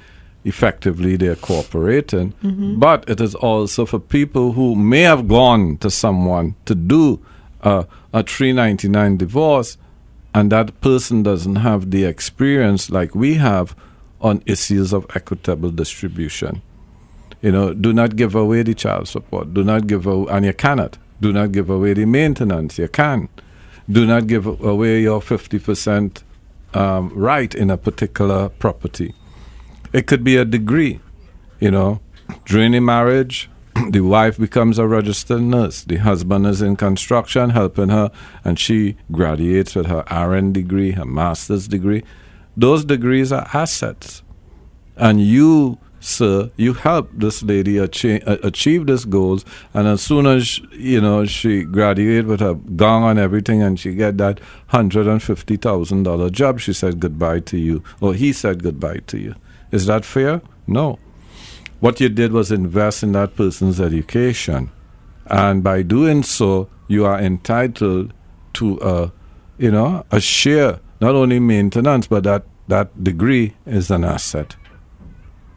effectively, they're cooperating, Mhm. but it is also for people who may have gone to someone to do uh, a 399 divorce and that person doesn't have the experience like we have on issues of equitable distribution. You know, do not give away the child support. Do not give away, and you cannot. Do not give away the maintenance. You can. Do not give away your 50% um, right in a particular property. It could be a degree, you know. During the marriage, the wife becomes a registered nurse. The husband is in construction helping her, and she graduates with her RN degree, her master's degree. Those degrees are assets. And you, sir, you help this lady achieve, achieve these goals. And as soon as, you know, she graduate with her gown and everything and she get that $150,000 job, she said goodbye to you. Or he said goodbye to you. Is that fair? No. What you did was invest in that person's education. And by doing so, you are entitled to a, you know, a share, not only maintenance, but that, that degree is an asset.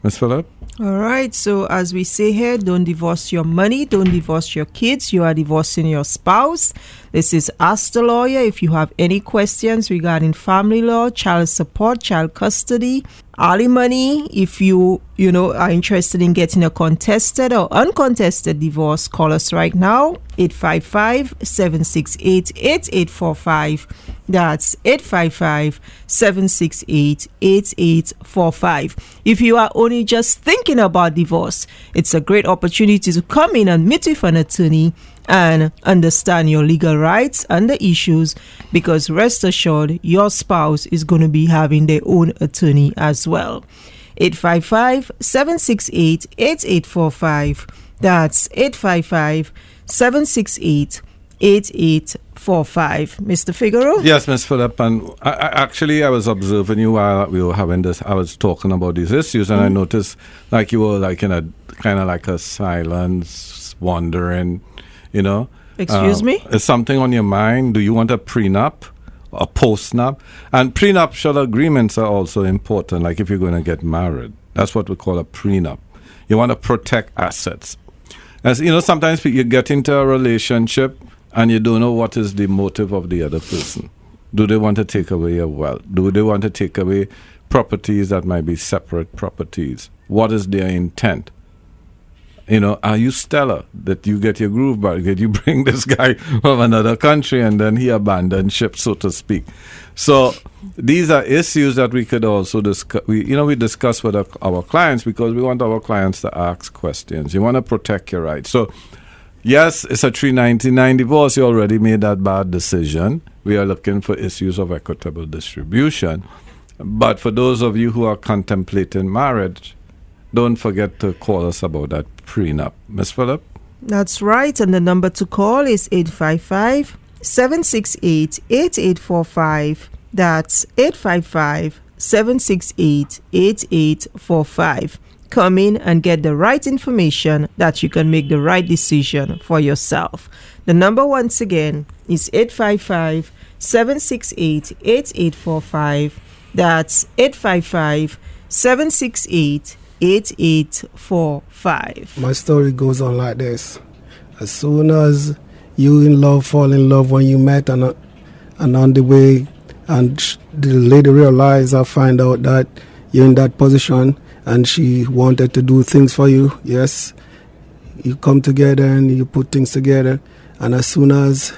Ms. Phillip? All right. So, as we say here, don't divorce your money, don't divorce your kids. You are divorcing your spouse. This is Ask the Lawyer. If you have any questions regarding family law, child support, child custody, alimony, if you you know are interested in getting a contested or uncontested divorce, call us right now 855-768-8845. That's 855-768-8845. If you are only just thinking about divorce, it's a great opportunity to come in and meet with an attorney and understand your legal rights and the issues because rest assured your spouse is going to be having their own attorney as well. 855 768 8845. That's 855 768 8845. Mr. Figueroa? Yes, Ms. Phillip. And I, I, actually, I was observing you while we were having this. I was talking about these issues, and I noticed like you were like in a kind of like a silence, wondering, you know. Excuse Uh, me? Is something on your mind? Do you want a prenup? A postnup? And prenuptial agreements are also important, like if you're going to get married. That's what we call a prenup. You want to protect assets. As you know, sometimes you get into a relationship and you don't know what is the motive of the other person. Do they want to take away your wealth? Do they want to take away properties that might be separate properties? What is their intent? You know, are you stellar that you get your groove back? That you bring this guy from another country and then he abandoned ship, so to speak. So these are issues that we could also discuss. We, you know, we discuss with our, our clients because we want our clients to ask questions. You want to protect your rights. So yes, it's a 399 divorce. You already made that bad decision. We are looking for issues of equitable distribution. But for those of you who are contemplating marriage, don't forget to call us about that prenup. Miss Phillip? That's right. And the number to call is 855 768 8845. That's 855 768 8845. Come in and get the right information that you can make the right decision for yourself. The number once again is 855 768 8845. That's 855 768 8845. My story goes on like this. As soon as you in love, fall in love when you met and, uh, and on the way, and the lady realize or find out that you're in that position and she wanted to do things for you, yes, you come together and you put things together. And as soon as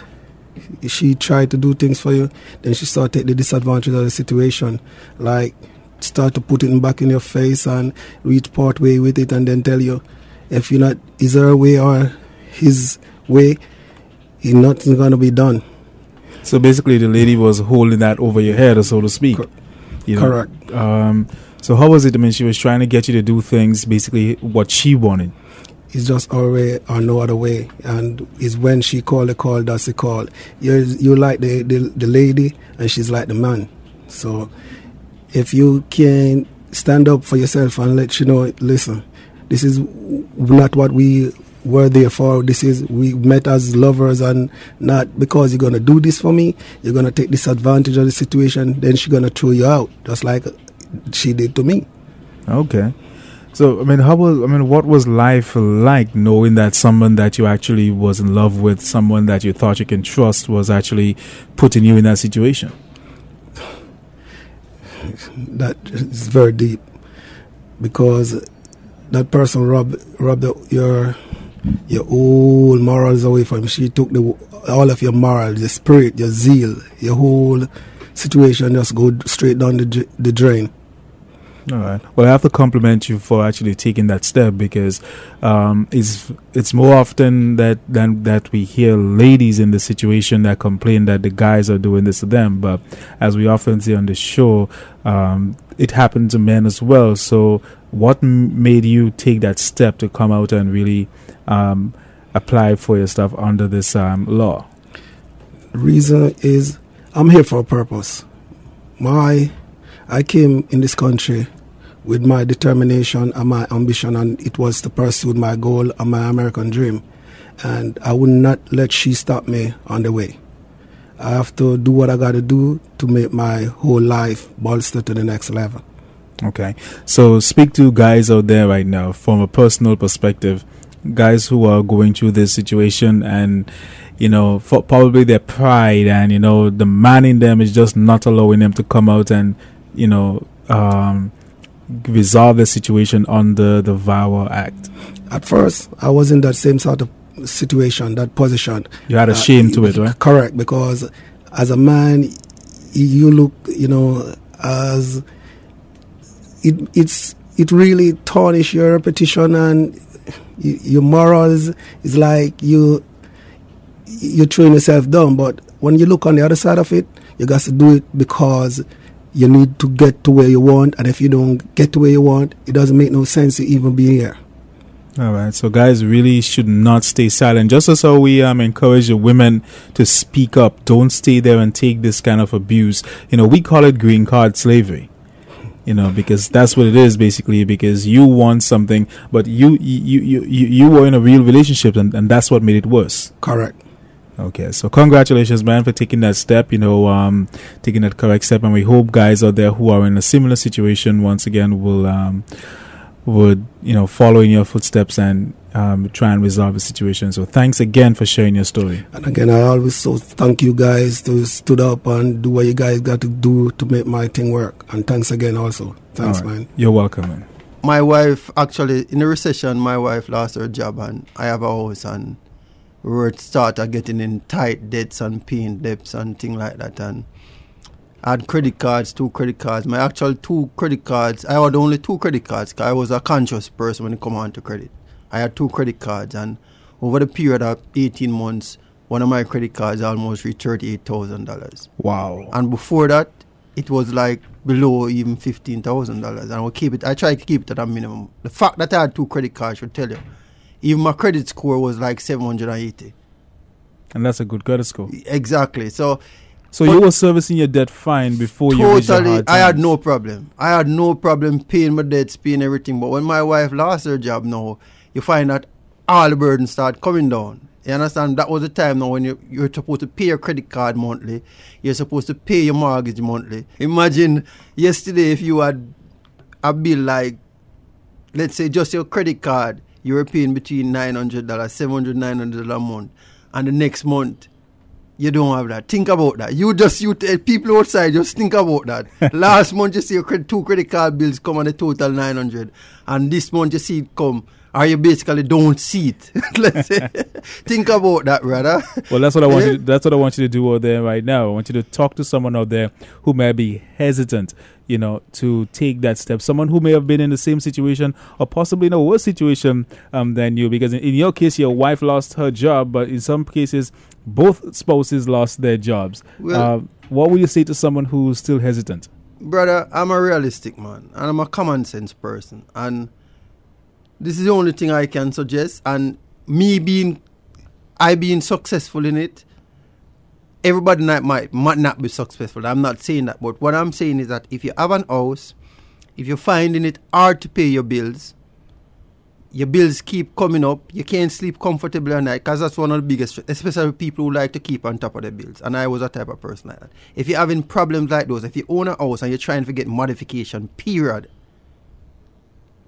she tried to do things for you, then she started take the disadvantage of the situation. Like start to put it back in your face and reach part way with it and then tell you if you're not is her way or his way, nothing's gonna be done. So basically, the lady was holding that over your head, so to speak. You know? Correct. Um, so how was it? I mean, she was trying to get you to do things basically what she wanted. It's just our way or no other way. And it's when she call the call, that's the call. You're you like the, the the lady and she's like the man. So if you can stand up for yourself and let you know, listen, this is not what we were there for. This is we met as lovers and not because you're gonna do this for me, you're gonna take this advantage of the situation, then she's gonna throw you out, just like she did to me. Okay. So I mean, how was I mean, what was life like knowing that someone that you actually was in love with, someone that you thought you can trust, was actually putting you in that situation? that is very deep because that person robbed robbed the, your your whole morals away from you. She took the all of your morals, your spirit, your zeal, your whole situation just go straight down the the drain. All right. Well, I have to compliment you for actually taking that step because um, it's it's more often that than that we hear ladies in the situation that complain that the guys are doing this to them. But as we often see on the show, um, it happened to men as well. So, what m- made you take that step to come out and really um, apply for your stuff under this um, law? reason is I'm here for a purpose. My I came in this country with my determination and my ambition, and it was to pursue my goal and my American dream. And I would not let she stop me on the way. I have to do what I got to do to make my whole life bolster to the next level. Okay. So speak to guys out there right now from a personal perspective, guys who are going through this situation and you know, for probably their pride and you know, the man in them is just not allowing them to come out and you know, um, resolve the situation under the VAWA Act. At first, I was in that same sort of situation, that position. You had a shame to it, right? Correct, because as a man, you look, you know, as it, it's it really tarnish your reputation and your morals. Is like you you're throwing yourself down. But when you look on the other side of it, you got to do it because you need to get to where you want. And if you don't get to where you want, it doesn't make no sense to even be here. All right, so guys really should not stay silent. Just as how we um, encourage the women to speak up, don't stay there and take this kind of abuse. You know, we call it green card slavery. You know, because that's what it is basically. Because you want something, but you you you you, you were in a real relationship, and, and that's what made it worse. Correct. Okay, so congratulations, man, for taking that step. You know, um, taking that correct step, and we hope guys out there who are in a similar situation once again will um, would you know follow in your footsteps and um, try and resolve the situation. So thanks again for sharing your story. And again, I always so thank you guys to stood up and do what you guys got to do to make my thing work. And thanks again also. Thanks, All right. man. You're welcome, man. My wife actually in the recession, my wife lost her job, and I have a house, and were started getting in tight debts and paying debts and things like that, and. I had credit cards, two credit cards. My actual two credit cards, I had only two credit cards 'cause I was a conscious person when it come on to credit. I had two credit cards, and over the period of 18 months, one of my credit cards almost reached $38,000. Wow. And before that, it was like below even $15,000. And I would keep it, I tried to keep it at a minimum. The fact that I had two credit cards should tell you. Even my credit score was like 780. And that's a good credit score. Exactly. So, So you were servicing your debt fine before you totally. i had no problem. I had no problem paying my debts paying everything. But when my wife lost her job now you find that all the burdens start coming down. You understand? That was the time now when you, you're supposed to pay your credit card monthly. You're supposed to pay your mortgage monthly. Imagine yesterday if you had a bill like let's say just your credit card you were paying between $900 $700 $900 a month and the next month you don't have that. Think about that. You just you t- people outside just think about that. Last month you see your credit, two credit card bills come on a total nine hundred, and this month you see it come, or you basically don't see it. Let's say, think about that, brother. Well, that's what I want you. To, that's what I want you to do out there right now. I want you to talk to someone out there who may be hesitant, you know, to take that step. Someone who may have been in the same situation or possibly in a worse situation um, than you. Because in, in your case, your wife lost her job, but in some cases, both spouses lost their jobs. Well- uh, what would you say to someone who's still hesitant? brother, I'm a realistic man and I'm a common sense person. And this is the only thing I can suggest. And me being, I being successful in it, everybody not, might, might not be successful. I'm not saying that. But what I'm saying is that if you have an house, if you're finding it hard to pay your bills, your bills keep coming up, you can't sleep comfortably at night because that's one of the biggest, especially people who like to keep on top of their bills. And I was a type of person like that. If you're having problems like those, if you own a house and you're trying to get modification, period,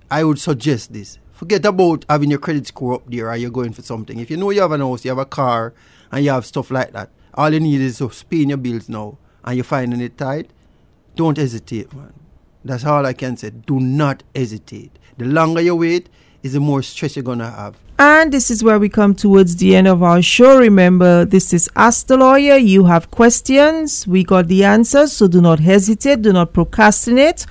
I would suggest this. Forget about having your credit score up there or you're going for something. If you know you have an house, you have a car, and you have stuff like that, all you need is to pay your bills now and you're finding it tight, don't hesitate, man. That's all I can say. Do not hesitate. The longer you wait, is the more stress you're gonna have. And this is where we come towards the end of our show. Remember, this is Ask the Lawyer. You have questions. We got the answers, so do not hesitate. Do not procrastinate.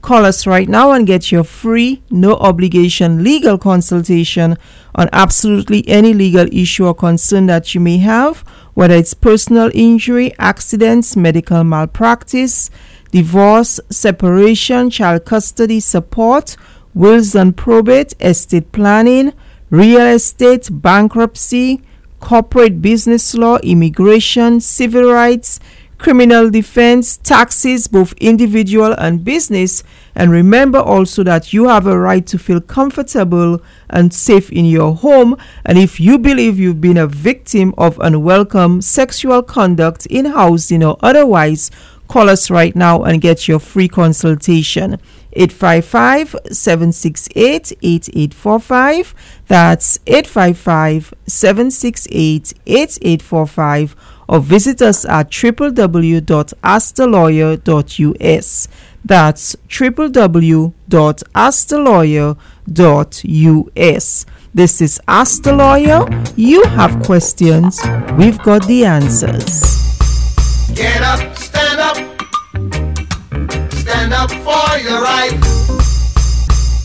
Call us right now and get your free, no obligation legal consultation on absolutely any legal issue or concern that you may have, whether it's personal injury, accidents, medical malpractice, divorce, separation, child custody support, wills and probate, estate planning, real estate, bankruptcy, corporate business law, immigration, civil rights, criminal defense, taxes, both individual and business. And remember also that you have a right to feel comfortable and safe in your home. And if you believe you've been a victim of unwelcome sexual conduct in housing or otherwise, call us right now and get your free consultation. 855 768 8845. That's 855 768 8845 or visit us at www.askthelawyer.us. That's www.askthelawyer.us. This is Ask the Lawyer. You have questions, we've got the answers. Get up, stand up. Stand up for your right.